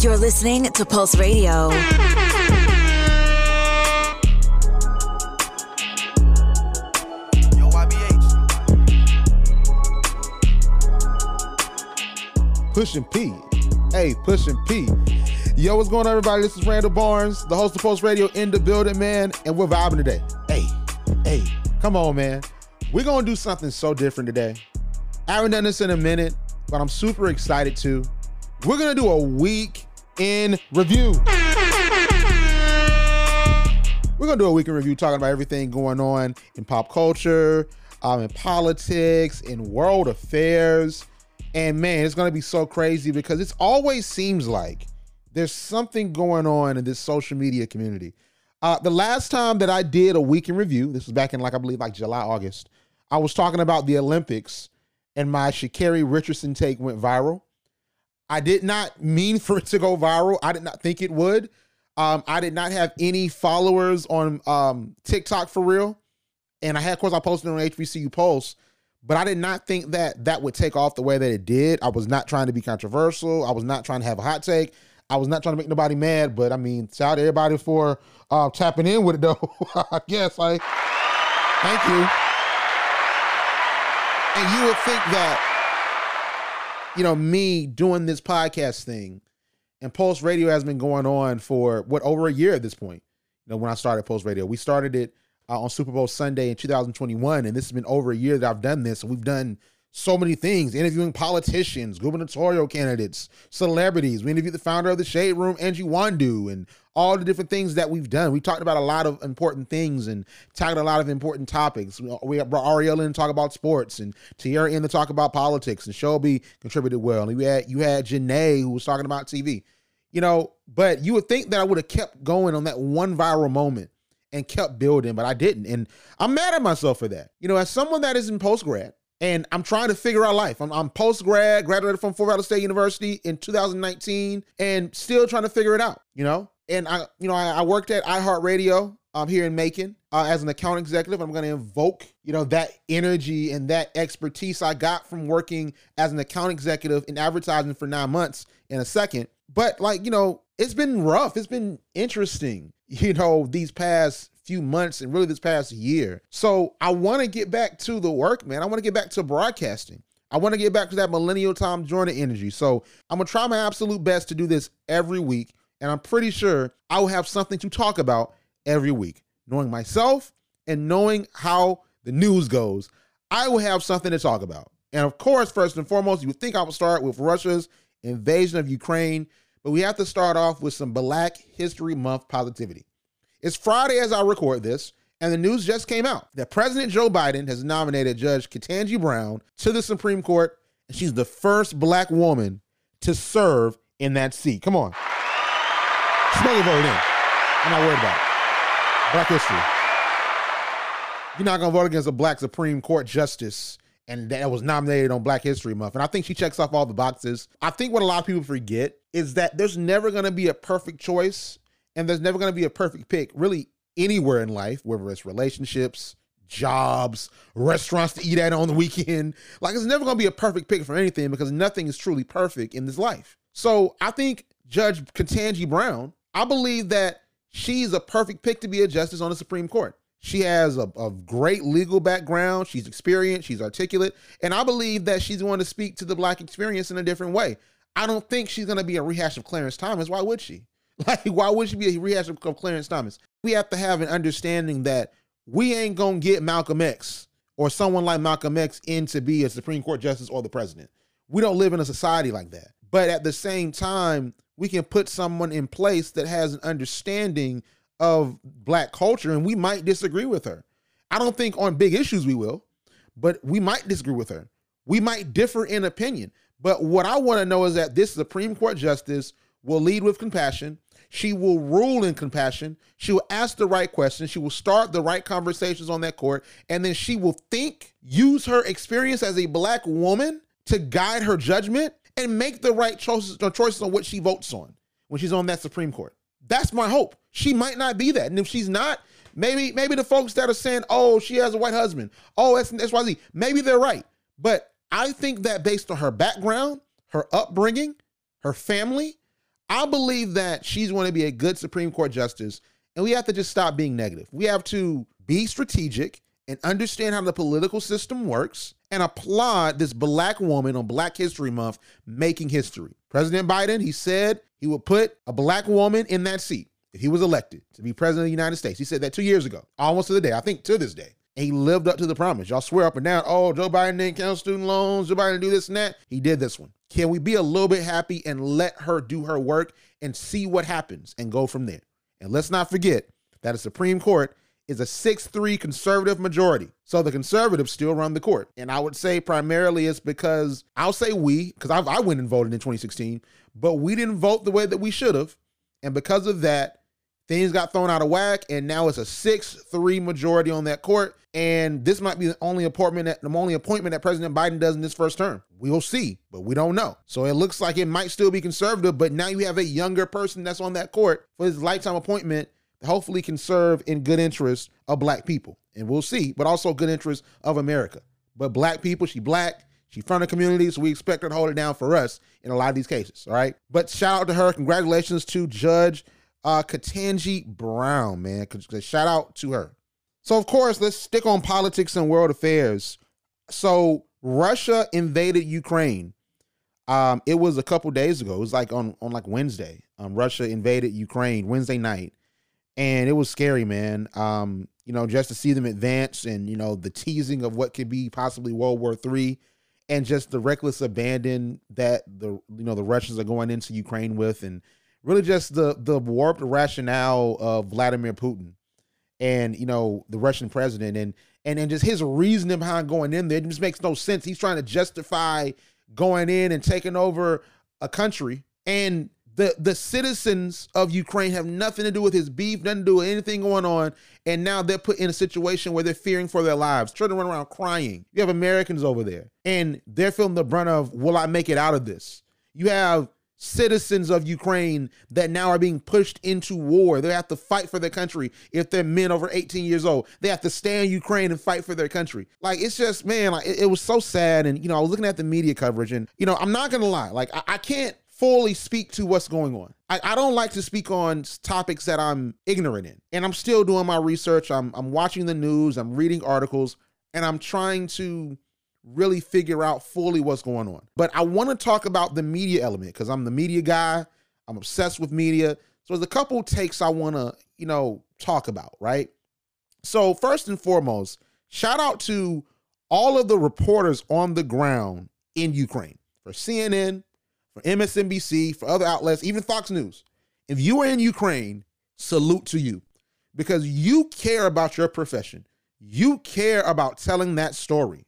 You're listening to Pulse Radio. Yo, YBH. Pushing P. Hey, Pushing P. Yo, what's going on, everybody? This is Randall Barnes, the host of Pulse Radio in the building, man, and we're vibing today. Hey, hey, come on, man. We're gonna do something so different today. I haven't done this in a minute, but I'm super excited to. We're gonna do a week in review. We're gonna do a week in review talking about everything going on in pop culture, um, in politics, in world affairs. And man, it's gonna be so crazy because it always seems like there's something going on in this social media community. Uh, the last time that I did a week in review, this was back in like I believe like July, August, I was talking about the Olympics and my Sha'Carri Richardson take went viral. I did not mean for it to go viral. I did not think it would. Um, I did not have any followers on um, TikTok for real, and I had, of course, I posted on HBCU Pulse, but I did not think that that would take off the way that it did. I was not trying to be controversial. I was not trying to have a hot take. I was not trying to make nobody mad. But I mean, shout out to everybody for uh, tapping in with it, though. I guess like, thank you. And you would think that, you know, me doing this podcast thing and Pulse Radio has been going on for what over a year at this point. You know, when I started Pulse Radio, we started it uh, on Super Bowl Sunday in 2021, and this has been over a year that I've done this. And we've done so many things, interviewing politicians, gubernatorial candidates, celebrities. We interviewed the founder of the Shade Room, Angie Nwandu, and all the different things that we've done. We talked about a lot of important things and tackled a lot of important topics. We brought Ariel in to talk about sports and Tierra in to talk about politics, and Shelby contributed well. And we had you had Janae who was talking about TV. You know, but you would think that I would have kept going on that one viral moment and kept building, but I didn't. And I'm mad at myself for that. You know, as someone that is in post grad, and I'm trying to figure out life. I'm, I'm post grad, graduated from Fort Valley State University in 2019, and still trying to figure it out. You know, and I, you know, I, I worked at iHeartRadio um, here in Macon uh, as an account executive. I'm going to invoke, you know, that energy and that expertise I got from working as an account executive in advertising for nine months in a second. But like, you know, it's been rough. It's been interesting, you know, these past few months and really this past year. So I want to get back to the work, man. I want to get back to broadcasting. I want to get back to that millennial Tom Joyner energy. So I'm gonna try my absolute best to do this every week, and I'm pretty sure I will have something to talk about every week. Knowing myself and knowing how the news goes, I will have something to talk about. And of course, first and foremost, you would think I would start with Russia's invasion of Ukraine, but we have to start off with some Black History Month positivity. It's Friday as I record this, and the news just came out that President Joe Biden has nominated Judge Ketanji Brown to the Supreme Court, and she's the first black woman to serve in that seat. Come on. Going to vote in. I'm not worried about it. Black history. You're not going to vote against a black Supreme Court justice and that was nominated on Black History Month. And I think she checks off all the boxes. I think what a lot of people forget is that there's never going to be a perfect choice and there's never going to be a perfect pick really anywhere in life, whether it's relationships, jobs, restaurants to eat at on the weekend. Like it's never going to be a perfect pick for anything because nothing is truly perfect in this life. So I think Judge Ketanji Brown, I believe that she's a perfect pick to be a justice on the Supreme Court. She has a, a, great legal background. She's experienced. She's articulate. And I believe that she's going to speak to the Black experience in a different way. I don't think she's going to be a rehash of Clarence Thomas. Why would she? Like, why would she be a rehash of Clarence Thomas? We have to have an understanding that we ain't to get Malcolm X or someone like Malcolm X in to be a Supreme Court justice or the president. We don't live in a society like that. But at the same time, we can put someone in place that has an understanding of black culture and we might disagree with her. I don't think on big issues we will, but we might disagree with her. We might differ in opinion. But what I want to know is that this Supreme Court justice will lead with compassion. She will rule in compassion. She will ask the right questions. She will start the right conversations on that court. And then she will think, use her experience as a black woman to guide her judgment and make the right choices, choices on what she votes on when she's on that Supreme Court. That's my hope. She might not be that. And if she's not, maybe maybe the folks that are saying, oh, she has a white husband, oh, that's XYZ, maybe they're right. But I think that based on her background, her upbringing, her family, I believe that she's going to be a good Supreme Court justice, and we have to just stop being negative. We have to be strategic and understand how the political system works and applaud this black woman on Black History Month making history. President Biden, he said he would put a black woman in that seat if he was elected to be president of the United States. He said that two years ago, almost to the day, I think to this day. And he lived up to the promise. Y'all swear up and down, oh, Joe Biden didn't count student loans, Joe Biden do this and that. He did this one. Can we be a little bit happy and let her do her work and see what happens and go from there? And let's not forget that the Supreme Court is a 6-3 conservative majority. So the conservatives still run the court. And I would say primarily it's because I'll say we, because I, I went and voted in 2016, but we didn't vote the way that we should have. And because of that, things got thrown out of whack. And now it's a 6-3 majority on that court. And this might be the only appointment that the only appointment that President Biden does in this first term. We will see, but we don't know. So it looks like it might still be conservative, but now you have a younger person that's on that court for his lifetime appointment hopefully can serve in good interest of black people. And we'll see, but also good interest of America. But black people, she black, she from the community, so we expect her to hold it down for us in a lot of these cases. All right. But shout out to her. Congratulations to Judge uh Ketanji Brown, man. Shout out to her. So of course, let's stick on politics and world affairs. So Russia invaded Ukraine. Um, it was a couple days ago. It was like on on like Wednesday. Um, Russia invaded Ukraine Wednesday night and it was scary, man. Um, you know, just to see them advance and you know the teasing of what could be possibly World War Three, and just the reckless abandon that the you know the Russians are going into Ukraine with, and really just the the warped rationale of Vladimir Putin, and you know the Russian president, and and and just his reasoning behind going in there it just makes no sense. He's trying to justify going in and taking over a country and the the citizens of Ukraine have nothing to do with his beef, nothing to do with anything going on, and now they're put in a situation where they're fearing for their lives, trying to run around crying. You have Americans over there, and they're feeling the brunt of, "Will I make it out of this?" You have citizens of Ukraine that now are being pushed into war. They have to fight for their country if they're men over 18 years old. They have to stay in Ukraine and fight for their country. Like it's just, man, like it, it was so sad. And you know, I was looking at the media coverage, and you know, I'm not gonna lie, like I, I can't fully speak to what's going on. I, I, don't like to speak on topics that I'm ignorant in. And I'm still doing my research. I'm, I'm watching the news, I'm reading articles, and I'm trying to really figure out fully what's going on. But I want to talk about the media element because I'm the media guy. I'm obsessed with media. So there's a couple takes I want to, you know, talk about, right? So first and foremost, shout out to all of the reporters on the ground in Ukraine for CNN, for MSNBC, for other outlets, even Fox News. If you are in Ukraine, salute to you because you care about your profession. You care about telling that story.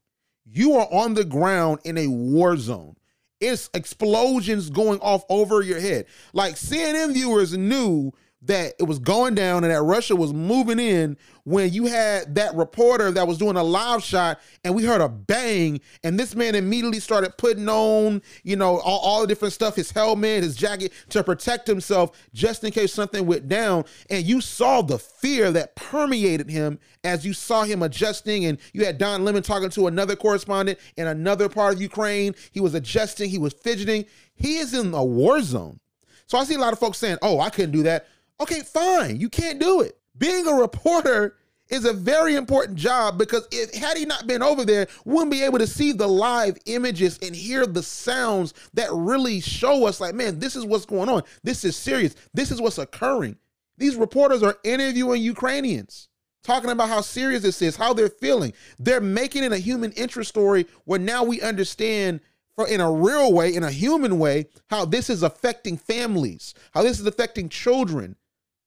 You are on the ground in a war zone. It's explosions going off over your head. Like CNN viewers knew that it was going down and that Russia was moving in when you had that reporter that was doing a live shot and we heard a bang and this man immediately started putting on, you know, all, all the different stuff, his helmet, his jacket to protect himself just in case something went down. And you saw the fear that permeated him as you saw him adjusting and you had Don Lemon talking to another correspondent in another part of Ukraine. He was adjusting, he was fidgeting. He is in a war zone. So I see a lot of folks saying, oh, I couldn't do that. Okay, fine. You can't do it. Being a reporter is a very important job because if had he not been over there, wouldn't be able to see the live images and hear the sounds that really show us like, man, this is what's going on. This is serious. This is what's occurring. These reporters are interviewing Ukrainians, talking about how serious this is, how they're feeling. They're making it a human interest story where now we understand in a real way, in a human way, how this is affecting families, how this is affecting children,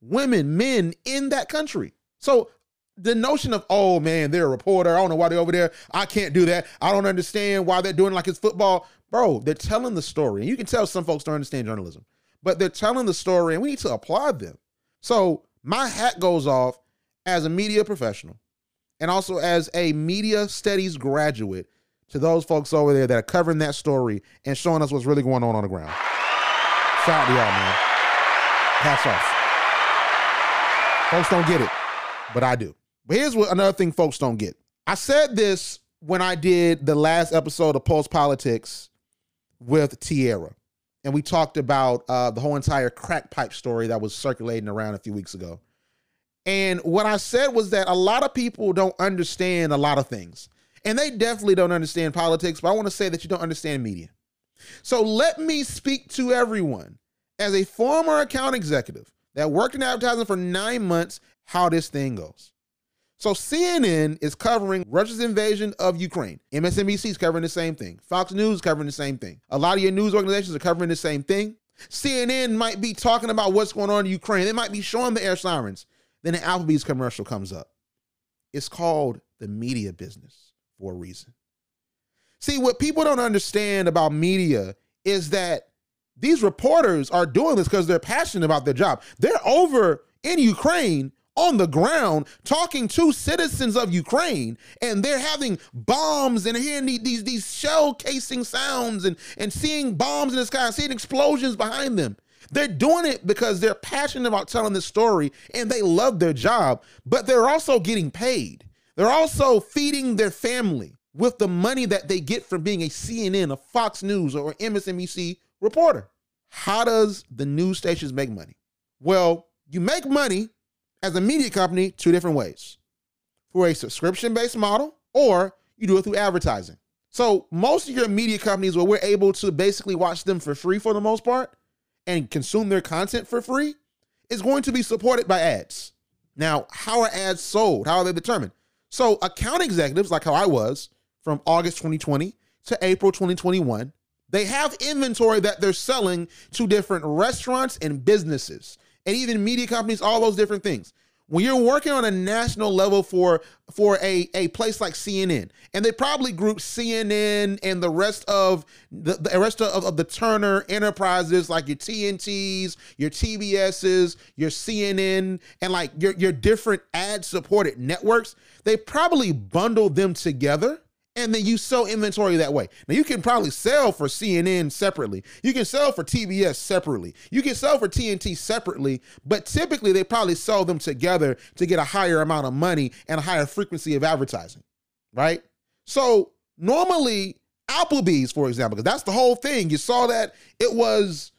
women, men in that country. So the notion of, oh man, they're a reporter. I don't know why they're over there. I can't do that. I don't understand why they're doing like it's football. Bro, they're telling the story. And you can tell some folks don't understand journalism, but they're telling the story and we need to applaud them. So my hat goes off as a media professional and also as a media studies graduate to those folks over there that are covering that story and showing us what's really going on on the ground. Shout out to y'all, man. Hats off. Folks don't get it, but I do. But here's what another thing folks don't get. I said this when I did the last episode of Pulse Politics with Tierra. and we talked about uh, the whole entire crack pipe story that was circulating around a few weeks ago. And what I said was that a lot of people don't understand a lot of things. And they definitely don't understand politics, but I want to say that you don't understand media. So let me speak to everyone as a former account executive that worked in advertising for nine months how this thing goes. So CNN is covering Russia's invasion of Ukraine. MSNBC is covering the same thing. Fox News is covering the same thing. A lot of your news organizations are covering the same thing. CNN might be talking about what's going on in Ukraine. They might be showing the air sirens. Then an Applebee's commercial comes up. It's called the media business for a reason. See, what people don't understand about media is that these reporters are doing this because they're passionate about their job. They're over in Ukraine on the ground talking to citizens of Ukraine and they're having bombs and hearing these, these shell casing sounds and, and seeing bombs in the sky, seeing explosions behind them. They're doing it because they're passionate about telling this story and they love their job, but they're also getting paid. They're also feeding their family with the money that they get from being a CNN, a Fox News, or MSNBC reporter. How does the news stations make money? Well, you make money as a media company two different ways for a subscription based model or you do it through advertising. So, most of your media companies where we're able to basically watch them for free for the most part and consume their content for free is going to be supported by ads. Now, how are ads sold? How are they determined? So, account executives, like how I was from August 2020 to April 2021, they have inventory that they're selling to different restaurants and businesses and even media companies, all those different things. When you're working on a national level for for a, a place like CNN, and they probably group CNN and the rest of the, the rest of, of the Turner enterprises, like your TNTs, your TBSs, your CNN, and like your, your different ad supported networks, they probably bundle them together and then you sell inventory that way. Now you can probably sell for CNN separately. You can sell for TBS separately. You can sell for TNT separately, but typically they probably sell them together to get a higher amount of money and a higher frequency of advertising, right? So normally Applebee's, for example, because that's the whole thing. You saw that it was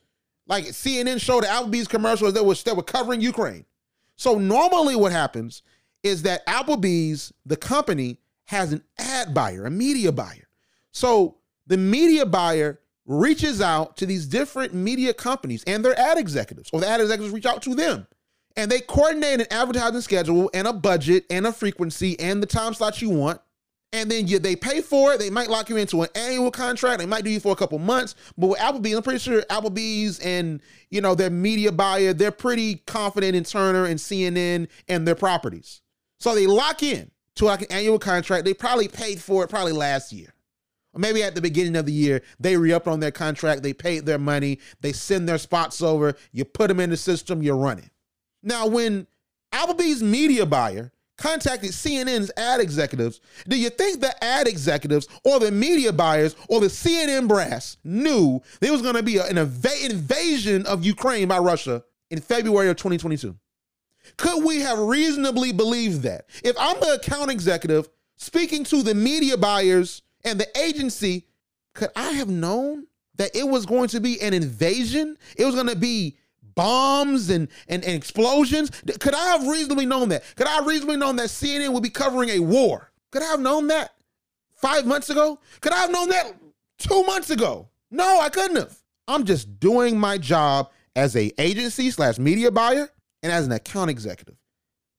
like CNN showed the Applebee's commercials that was that were covering Ukraine. So normally what happens is that Applebee's, the company, has an ad buyer, a media buyer. So the media buyer reaches out to these different media companies and their ad executives, or the ad executives reach out to them. And they coordinate an advertising schedule and a budget and a frequency and the time slots you want. And then you, they pay for it. They might lock you into an annual contract. They might do you for a couple months. But with Applebee's, I'm pretty sure Applebee's and you know their media buyer, they're pretty confident in Turner and CNN and their properties. So they lock in to like an annual contract. They probably paid for it probably last year. Or maybe at the beginning of the year, they re up on their contract, they paid their money, they send their spots over, you put them in the system, you're running. Now, when Applebee's media buyer contacted CNN's ad executives, do you think the ad executives or the media buyers or the CNN brass knew there was going to be an inv- invasion of Ukraine by Russia in February of 2022? Could we have reasonably believed that? If I'm the account executive speaking to the media buyers and the agency, could I have known that it was going to be an invasion? It was going to be bombs and, and, and explosions? Could I have reasonably known that? Could I have reasonably known that CNN would be covering a war? Could I have known that five months ago? Could I have known that two months ago? No, I couldn't have. I'm just doing my job as a agency slash media buyer and as an account executive.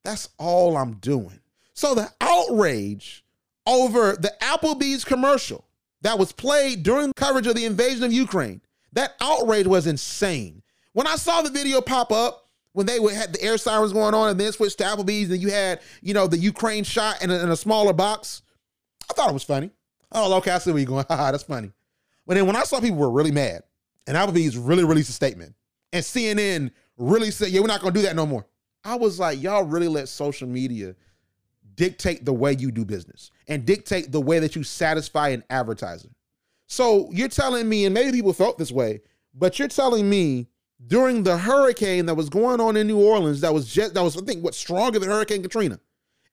That's all I'm doing. So the outrage over the Applebee's commercial that was played during coverage of the invasion of Ukraine, that outrage was insane. When I saw the video pop up, when they had the air sirens going on and then switched to Applebee's and you had, you know, the Ukraine shot in a, in a smaller box, I thought it was funny. Oh, okay, I see where you're going. Haha, that's funny. But then when I saw people were really mad and Applebee's really released a statement and CNN really said, yeah, we're not gonna do that no more. I was like, y'all really let social media dictate the way you do business and dictate the way that you satisfy an advertiser. So you're telling me, and maybe people felt this way, but you're telling me during the hurricane that was going on in New Orleans, that was just that was I think what stronger than Hurricane Katrina,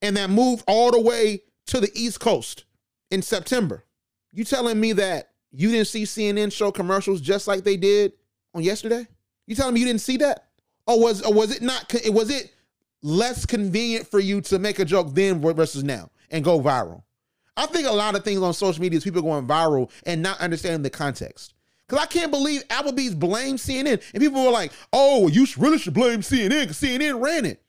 and that moved all the way to the East Coast in September. You telling me that you didn't see CNN show commercials just like they did on yesterday? You telling me you didn't see that? Or was or was it not? Was it less convenient for you to make a joke then versus now and go viral? I think a lot of things on social media is people going viral and not understanding the context. Because I can't believe Applebee's blamed CNN. And people were like, oh, you really should blame CNN because CNN ran it.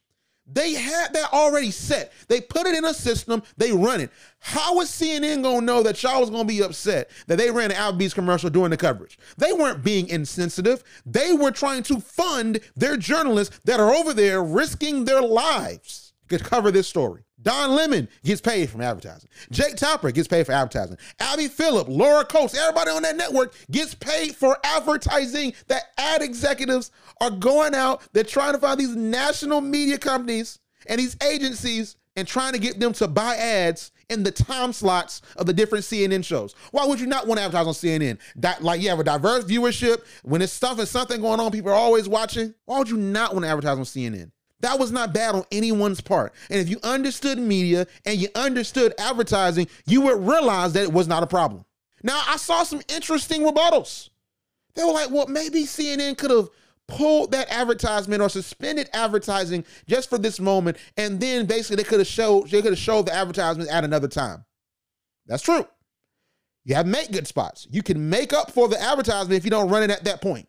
They had that already set. They put it in a system, they run it. How was CNN gonna know that y'all was gonna be upset that they ran an Applebee's commercial during the coverage? They weren't being insensitive. They were trying to fund their journalists that are over there risking their lives to cover this story. Don Lemon gets paid from advertising. Jake Tapper gets paid for advertising. Abby Phillip, Laura Coates, everybody on that network gets paid for advertising that ad executives are going out. They're trying to find these national media companies and these agencies and trying to get them to buy ads in the time slots of the different CNN shows. Why would you not want to advertise on CNN? Di- like you have a diverse viewership. When it's stuff and something going on, people are always watching. Why would you not want to advertise on CNN? That was not bad on anyone's part. And if you understood media and you understood advertising, you would realize that it was not a problem. Now, I saw some interesting rebuttals. They were like, well, maybe CNN could have pulled that advertisement or suspended advertising just for this moment, and then basically they could have showed they could have showed the advertisement at another time. That's true. You have make good spots. You can make up for the advertisement if you don't run it at that point.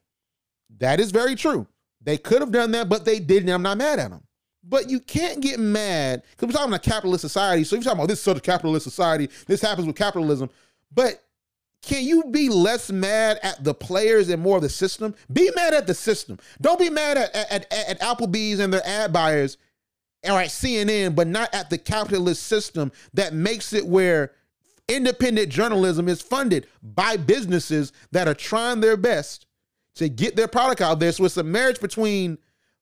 That is very true. They could have done that, but they didn't. I'm not mad at them. But you can't get mad because we're talking about a capitalist society. So you're talking about this is such a capitalist society. This happens with capitalism. But can you be less mad at the players and more of the system? Be mad at the system. Don't be mad at, at, at, at Applebee's and their ad buyers or at CNN, but not at the capitalist system that makes it where independent journalism is funded by businesses that are trying their best to get their product out there. So it's a marriage between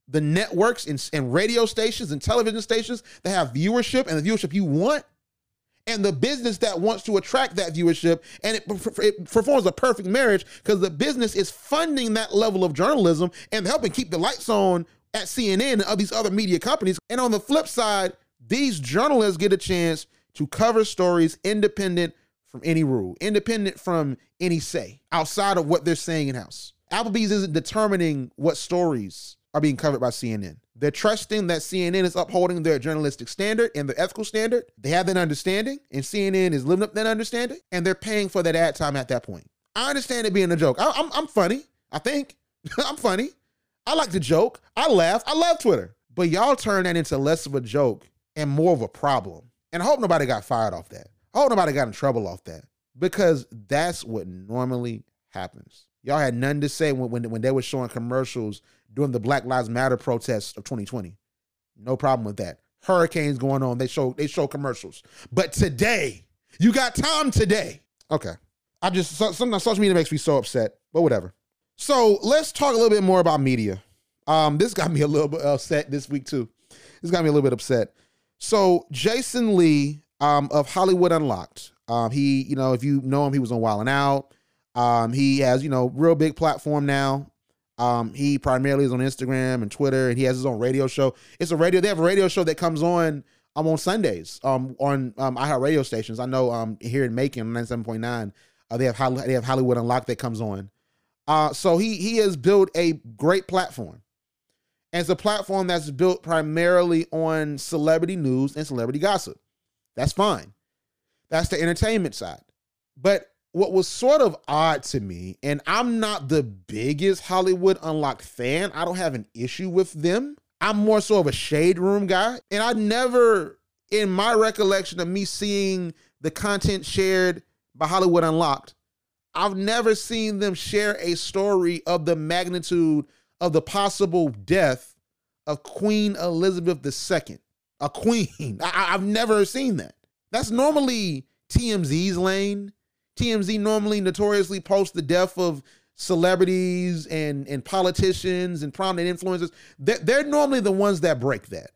the networks and, and radio stations and television stations that have viewership and the viewership you want, and the business that wants to attract that viewership. And it, it performs a perfect marriage because the business is funding that level of journalism and helping keep the lights on at CNN and all these other media companies. And on the flip side, these journalists get a chance to cover stories independent from any rule, independent from any say, outside of what they're saying in house. Applebee's isn't determining what stories are being covered by CNN. They're trusting that CNN is upholding their journalistic standard and their ethical standard. They have that understanding, and CNN is living up that understanding, and they're paying for that ad time at that point. I understand it being a joke. I, I'm, I'm funny, I think. I'm funny. I like to joke. I laugh. I love Twitter. But y'all turn that into less of a joke and more of a problem. And I hope nobody got fired off that. I hope nobody got in trouble off that because that's what normally happens. Y'all had nothing to say when, when, when they were showing commercials during the Black Lives Matter protests of 2020. No problem with that. Hurricanes going on, they show they show commercials. But today, you got time today. Okay. I just so- sometimes social media makes me so upset, but whatever. So let's talk a little bit more about media. Um, this got me a little bit upset this week too. This got me a little bit upset. So Jason Lee um, of Hollywood Unlocked. Um, he, you know, if you know him, he was on Wild and Out. Um, he has, you know, real big platform now. Um, he primarily is on Instagram and Twitter, and he has his own radio show. It's a radio. They have a radio show that comes on um on Sundays um on um I have radio stations. I know um here in Macon ninety seven point nine. Uh, they have they have Hollywood Unlocked that comes on. Uh, so he he has built a great platform. And it's a platform that's built primarily on celebrity news and celebrity gossip. That's fine. That's the entertainment side. But what was sort of odd to me, and I'm not the biggest Hollywood Unlocked fan, I don't have an issue with them. I'm more so of a shade room guy. And I never, in my recollection of me seeing the content shared by Hollywood Unlocked, I've never seen them share a story of the magnitude of the possible death of Queen Elizabeth II, a queen. I, have never seen that. That's normally TMZ's lane. TMZ normally notoriously posts the death of celebrities and, and politicians and prominent influencers. They're, they're normally the ones that break that,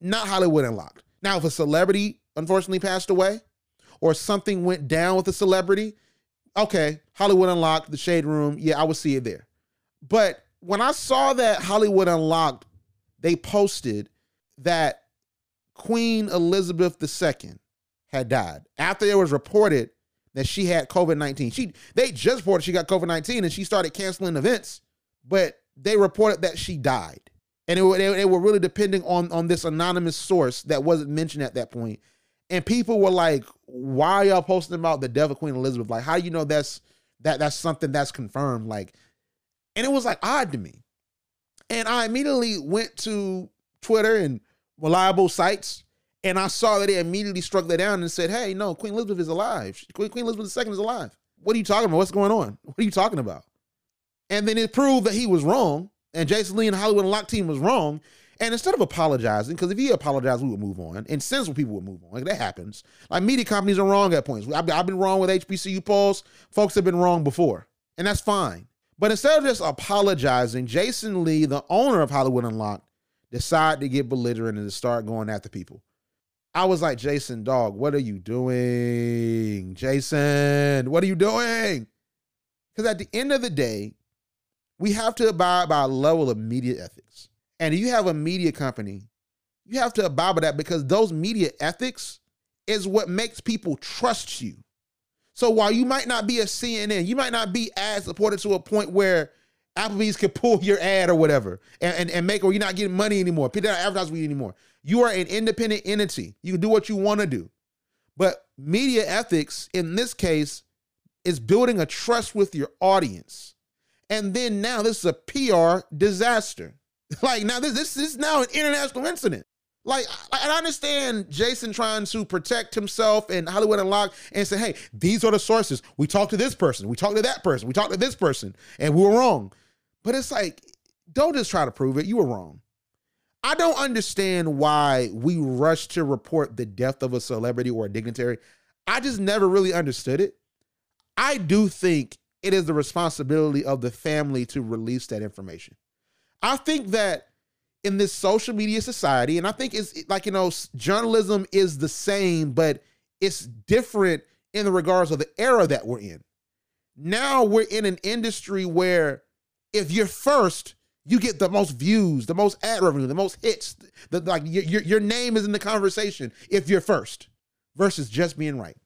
not Hollywood Unlocked. Now, if a celebrity unfortunately passed away or something went down with a celebrity, okay, Hollywood Unlocked, the Shade Room, yeah, I would see it there. But when I saw that Hollywood Unlocked, they posted that Queen Elizabeth II had died after it was reported that she had COVID 19. She they just reported she got COVID 19 and she started canceling events but they reported that she died. And it, they, they were really depending on, on this anonymous source that wasn't mentioned at that point. And people were like, why are y'all posting about the death of Queen Elizabeth? Like, how do you know that's that that's something that's confirmed? Like, and it was like odd to me. And I immediately went to Twitter and reliable sites, and I saw that they immediately struck that down and said, "Hey, no, Queen Elizabeth is alive. Queen, Elizabeth II is alive. What are you talking about? What's going on? What are you talking about?" And then it proved that he was wrong, and Jason Lee and Hollywood Unlocked team was wrong. And instead of apologizing, because if he apologized, we would move on, and sensible people would move on. Like that happens. Like media companies are wrong at points. I've, I've been wrong with HBCU Pulse. Folks have been wrong before, and that's fine. But instead of just apologizing, Jason Lee, the owner of Hollywood Unlocked, decided to get belligerent and to start going after people. I was like, Jason, dog, what are you doing? Jason, what are you doing? Because at the end of the day, we have to abide by a level of media ethics. And if you have a media company, you have to abide by that because those media ethics is what makes people trust you. So while you might not be a CNN, you might not be ad supported to a point where Applebee's could pull your ad or whatever and, and, and make or you're not getting money anymore. People don't advertise with you anymore. You are an independent entity. You can do what you want to do. But media ethics in this case is building a trust with your audience. And then now this is a PR disaster. Like now this this, is now an international incident. Like I, I understand Jason trying to protect himself and Hollywood Unlocked and say, hey, these are the sources. We talked to this person, we talked to that person, we talked to this person, and we were wrong. But it's like, don't just try to prove it. You were wrong. I don't understand why we rush to report the death of a celebrity or a dignitary. I just never really understood it. I do think it is the responsibility of the family to release that information. I think that in this social media society, and I think it's like, you know, journalism is the same, but it's different in the regards of the era that we're in. Now we're in an industry where if you're first, you get the most views, the most ad revenue, the most hits. The, like your, your name is in the conversation if you're first versus just being right.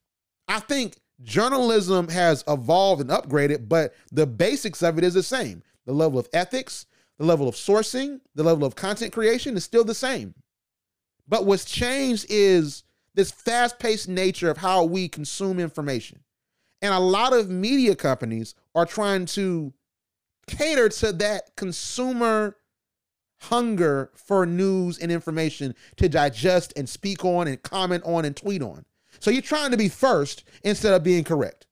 I think journalism has evolved and upgraded, but the basics of it is the same. The level of ethics, the level of sourcing, the level of content creation is still the same. But what's changed is this fast paced nature of how we consume information. And a lot of media companies are trying to cater to that consumer hunger for news and information to digest and speak on and comment on and tweet on. So you're trying to be first instead of being correct.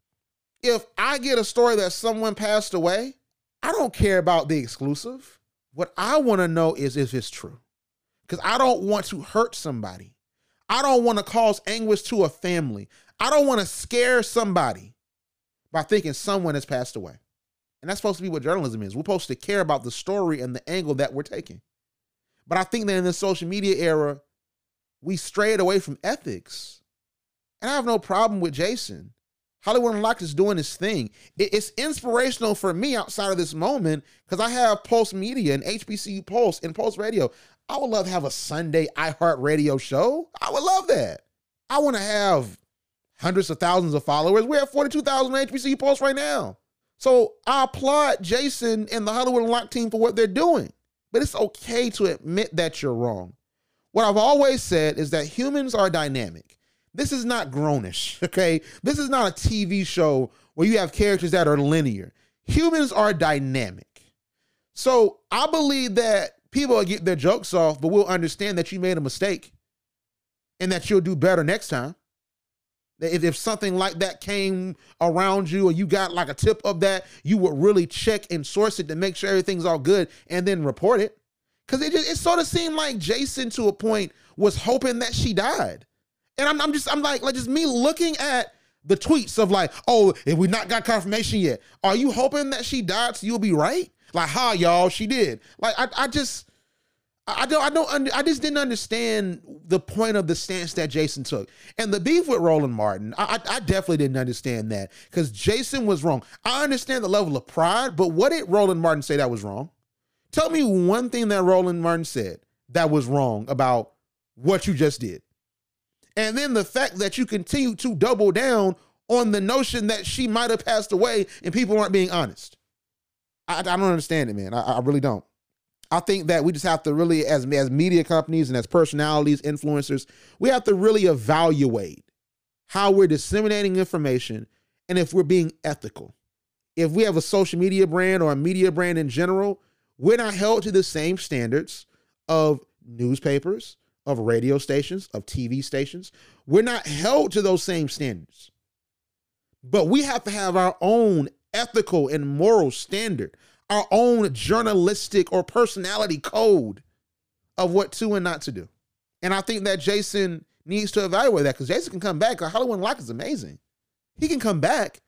If I get a story that someone passed away, I don't care about the exclusive. What I want to know is if it's true. Because I don't want to hurt somebody. I don't want to cause anguish to a family. I don't want to scare somebody by thinking someone has passed away. And that's supposed to be what journalism is. We're supposed to care about the story and the angle that we're taking. But I think that in the social media era, we strayed away from ethics. And I have no problem with Jason. Hollywood Unlocked is doing his thing. It's inspirational for me outside of this moment because I have Pulse Media and HBCU Pulse and Pulse Radio. I would love to have a Sunday iHeart Radio show. I would love that. I want to have hundreds of thousands of followers. We have 42,000 HBCU Pulse right now. So I applaud Jason and the Hollywood Unlocked team for what they're doing. But it's okay to admit that you're wrong. What I've always said is that humans are dynamic. This is not grownish, okay? This is not a TV show where you have characters that are linear. Humans are dynamic. So I believe that people get their jokes off, but we'll understand that you made a mistake and that you'll do better next time. If, if something like that came around you or you got like a tip of that, you would really check and source it to make sure everything's all good and then report it. Because it, just, it sort of seemed like Jason, to a point, was hoping that she died. And I'm, I'm just, I'm like, like just me looking at the tweets of like, oh, if we not got confirmation yet, are you hoping that she died so you'll be right? Like, ha, y'all, she did. Like, I, I just, I don't, I don't, I just didn't understand the point of the stance that Jason took, and the beef with Roland Martin. I, I definitely didn't understand that because Jason was wrong. I understand the level of pride, but what did Roland Martin say that was wrong? Tell me one thing that Roland Martin said that was wrong about what you just did. And then the fact that you continue to double down on the notion that she might have passed away and people aren't being honest. I, I don't understand it, man. I, I really don't. I think that we just have to really, as as media companies and as personalities, influencers, we have to really evaluate how we're disseminating information and if we're being ethical. If we have a social media brand or a media brand in general, we're not held to the same standards of newspapers, of radio stations, of TV stations. We're not held to those same standards. But we have to have our own ethical and moral standard, our own journalistic or personality code of what to and not to do. And I think that Jason needs to evaluate that because Jason can come back. Hollywood Lock is amazing. He can come back.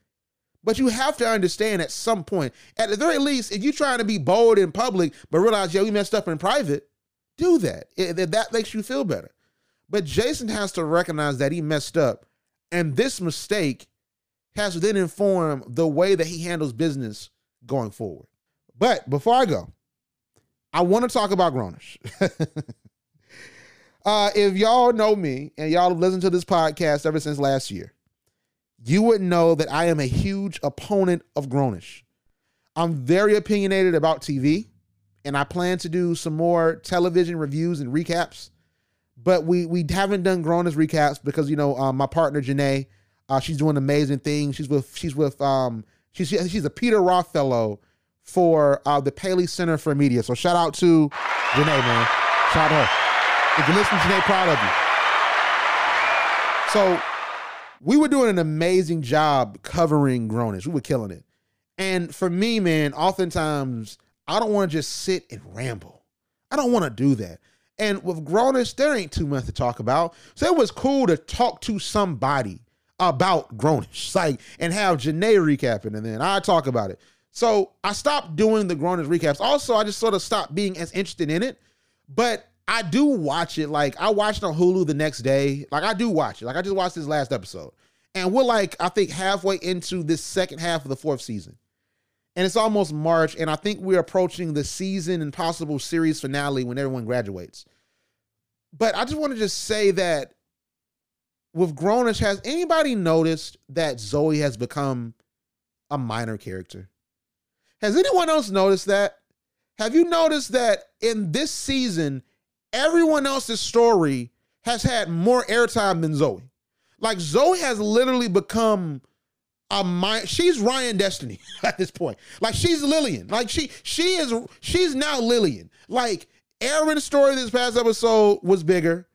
But you have to understand at some point, at the very least, if you're trying to be bold in public, but realize, yeah, we messed up in private, do that. It, that makes you feel better. But Jason has to recognize that he messed up. And this mistake has to then informed the way that he handles business going forward. But before I go, I want to talk about Grownish. uh, if y'all know me and y'all have listened to this podcast ever since last year, you would know that I am a huge opponent of Grownish. I'm very opinionated about TV, and I plan to do some more television reviews and recaps. But we we haven't done Grownish recaps because you know um, my partner Janae, uh, she's doing amazing things. She's with she's with um she's she's a Peter Roth fellow for uh, the Paley Center for Media. So shout out to Janae, man. Shout out to her. If you listen, to Janae, proud of you. So we were doing an amazing job covering Grownish. We were killing it. And for me, man, oftentimes I don't want to just sit and ramble. I don't want to do that. And with Grownish, there ain't too much to talk about. So it was cool to talk to somebody about Grownish, like, and have Janae recapping, and then I talk about it. So I stopped doing the Grownish recaps. Also, I just sort of stopped being as interested in it. But I do watch it. Like I watched on Hulu the next day. Like I do watch it. Like I just watched this last episode. And we're like, I think halfway into this second half of the fourth season. And it's almost March. And I think we're approaching the season and possible series finale when everyone graduates. But I just want to just say that with Grownish, has anybody noticed that Zoe has become a minor character? Has anyone else noticed that? Have you noticed that in this season, everyone else's story has had more airtime than Zoe. Like Zoe has literally become a mind. She's Ryan Destiny at this point. Like she's Lillian. Like she she is she's now Lillian. Like Aaron's story this past episode was bigger.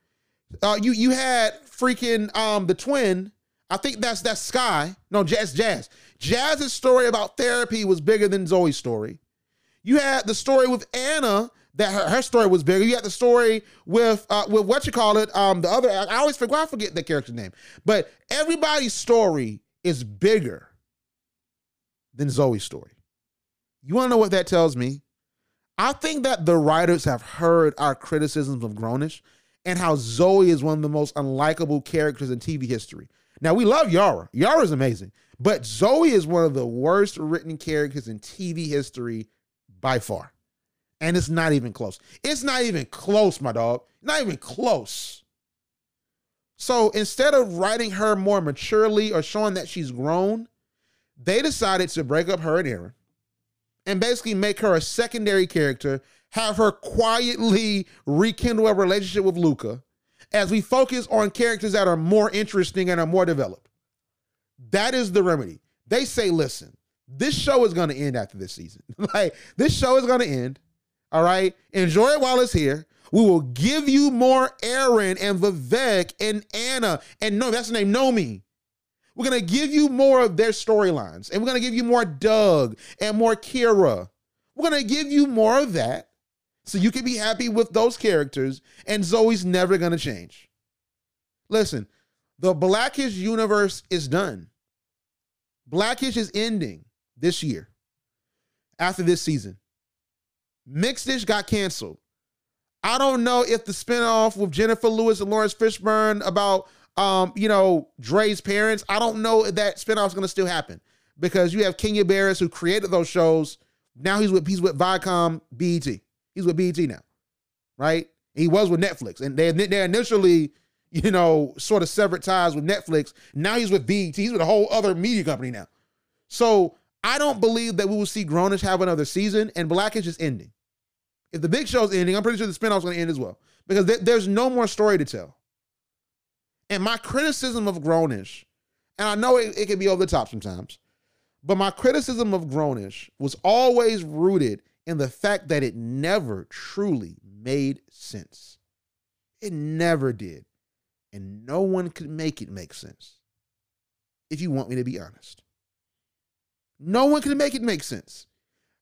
Uh, you you had freaking um the twin. I think that's that's Sky. No, Jazz Jazz. Jazz's story about therapy was bigger than Zoe's story. You had the story with Anna that her, her story was bigger. You had the story with uh, with what you call it, um, the other. I always forget, I forget the character name, but everybody's story is bigger than Zoe's story. You want to know what that tells me? I think that the writers have heard our criticisms of Grownish and how Zoe is one of the most unlikable characters in TV history. Now we love Yara. Yara is amazing, but Zoe is one of the worst written characters in TV history by far. And it's not even close. It's not even close, my dog. Not even close. So instead of writing her more maturely or showing that she's grown, they decided to break up her and Aaron and basically make her a secondary character, have her quietly rekindle a relationship with Luca as we focus on characters that are more interesting and are more developed. That is the remedy. They say, listen, this show is going to end after this season. like, this show is going to end. All right. Enjoy it while it's here. We will give you more Aaron and Vivek and Anna and no, that's the name, Nomi. We're gonna give you more of their storylines, and we're gonna give you more Doug and more Kira. We're gonna give you more of that, so you can be happy with those characters. And Zoe's never gonna change. Listen, the Blackish universe is done. Blackish is ending this year after this season. Mixed-ish got canceled. I don't know if the spinoff with Jennifer Lewis and Laurence Fishburne about um, you know, Dre's parents, I don't know if that spinoff's gonna still happen. Because you have Kenya Barris who created those shows. Now he's with he's with Viacom BET. He's with BET now. Right? He was with Netflix. And they they initially, you know, sort of severed ties with Netflix. Now he's with BET. He's with a whole other media company now. So I don't believe that we will see Grownish have another season and Blackish is ending. If the big show's ending, I'm pretty sure the spinoff's going to end as well because th- there's no more story to tell. And my criticism of Grownish, and I know it, it can be over the top sometimes, but my criticism of Grownish was always rooted in the fact that it never truly made sense. It never did. And no one could make it make sense. If you want me to be honest. No one could make it make sense.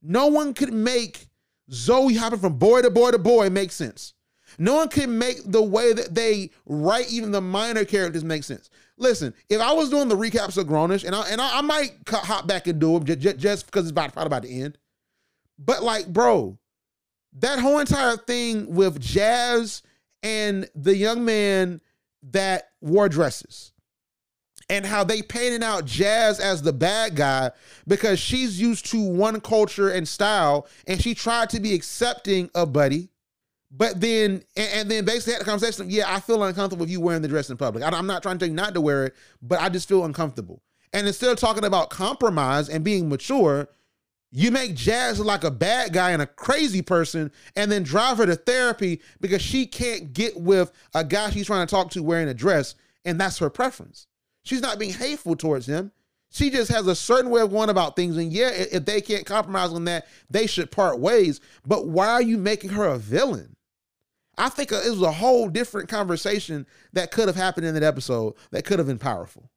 No one could make Zoe hopping from boy to boy to boy make sense. No one could make the way that they write even the minor characters make sense. Listen, if I was doing the recaps of Grownish, and I and I, I might hop back and do them just, just because it's about probably about to end, but like, bro, that whole entire thing with Jazz and the young man that wore dresses and how they painted out Jazz as the bad guy because she's used to one culture and style and she tried to be accepting of Buddy. But then, and, and then basically had the conversation. Yeah, I feel uncomfortable with you wearing the dress in public. I, I'm not trying to tell you not to wear it, but I just feel uncomfortable. And instead of talking about compromise and being mature, you make Jazz like a bad guy and a crazy person, and then drive her to therapy because she can't get with a guy she's trying to talk to wearing a dress, and that's her preference. She's not being hateful towards him. She just has a certain way of going about things. And yeah, if they can't compromise on that, they should part ways. But why are you making her a villain? I think it was a whole different conversation that could have happened in that episode that could have been powerful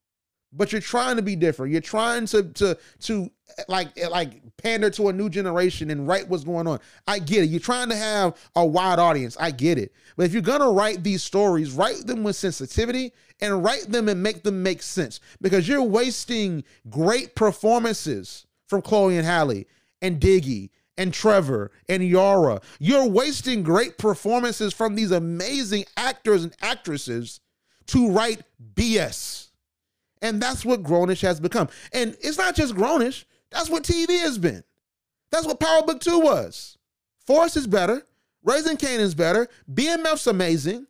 but you're trying to be different. You're trying to to to like like pander to a new generation and write what's going on. I get it. You're trying to have a wide audience. I get it. But if you're gonna write these stories, write them with sensitivity and write them and make them make sense because you're wasting great performances from Chloe and Halle and Diggy and Trevor and Yara. You're wasting great performances from these amazing actors and actresses to write BS. And that's what Grownish has become. And it's not just Grownish, that's what TV has been. That's what Power Book 2 was. Force is better, Raising is better, BMF's amazing,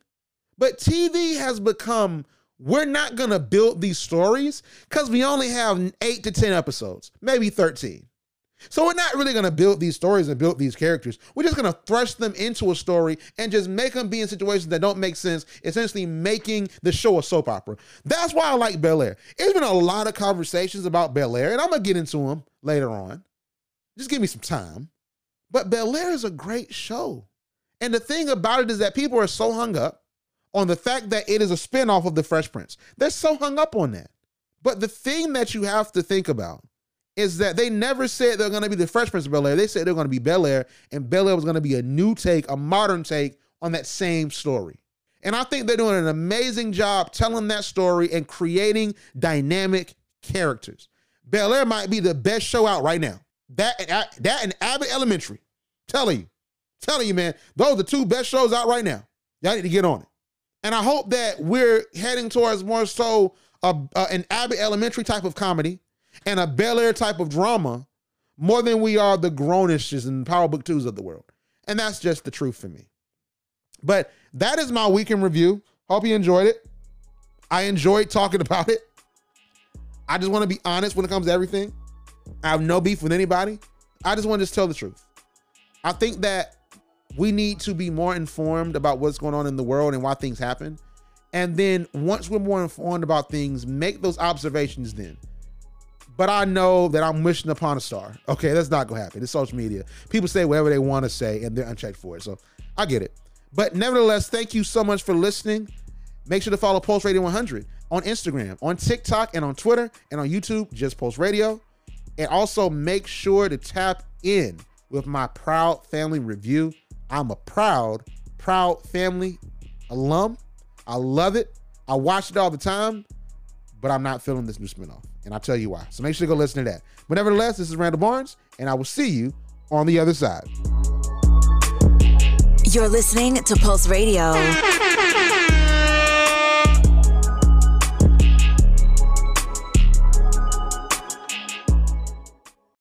but TV has become we're not gonna build these stories because we only have eight to 10 episodes, maybe 13. So we're not really going to build these stories and build these characters. We're just going to thrust them into a story and just make them be in situations that don't make sense, essentially making the show a soap opera. That's why I like Bel Air. There's been a lot of conversations about Bel Air, and I'm going to get into them later on. Just give me some time. But Bel Air is a great show. And the thing about it is that people are so hung up on the fact that it is a spinoff of The Fresh Prince. They're so hung up on that. But the thing that you have to think about is that they never said they're going to be the Fresh Prince of Bel Air. They said they're going to be Bel Air, and Bel Air was going to be a new take, a modern take on that same story. And I think they're doing an amazing job telling that story and creating dynamic characters. Bel Air might be the best show out right now. That that and Abbott Elementary. Telling you, telling you, man, those are the two best shows out right now. Y'all need to get on it. And I hope that we're heading towards more so a, a, an Abbott Elementary type of comedy and a Bel Air type of drama more than we are the Grownishes and Power Book 2s of the world. And that's just the truth for me. But that is my weekend review. Hope you enjoyed it. I enjoyed talking about it. I just want to be honest when it comes to everything. I have no beef with anybody. I just want to just tell the truth. I think that we need to be more informed about what's going on in the world and why things happen. And then once we're more informed about things, make those observations then but I know that I'm wishing upon a star. Okay, that's not gonna happen. It's social media. People say whatever they want to say and they're unchecked for it. So I get it. But nevertheless, thank you so much for listening. Make sure to follow Pulse Radio 100 on Instagram, on TikTok, and on Twitter, and on YouTube, just Pulse Radio. And also make sure to tap in with my Proud Family review. I'm a proud, proud family alum. I love it. I watch it all the time, but I'm not feeling this new spinoff. And I'll tell you why. So make sure to go listen to that. But nevertheless, this is Randall Barnes, and I will see you on the other side. You're listening to Pulse Radio.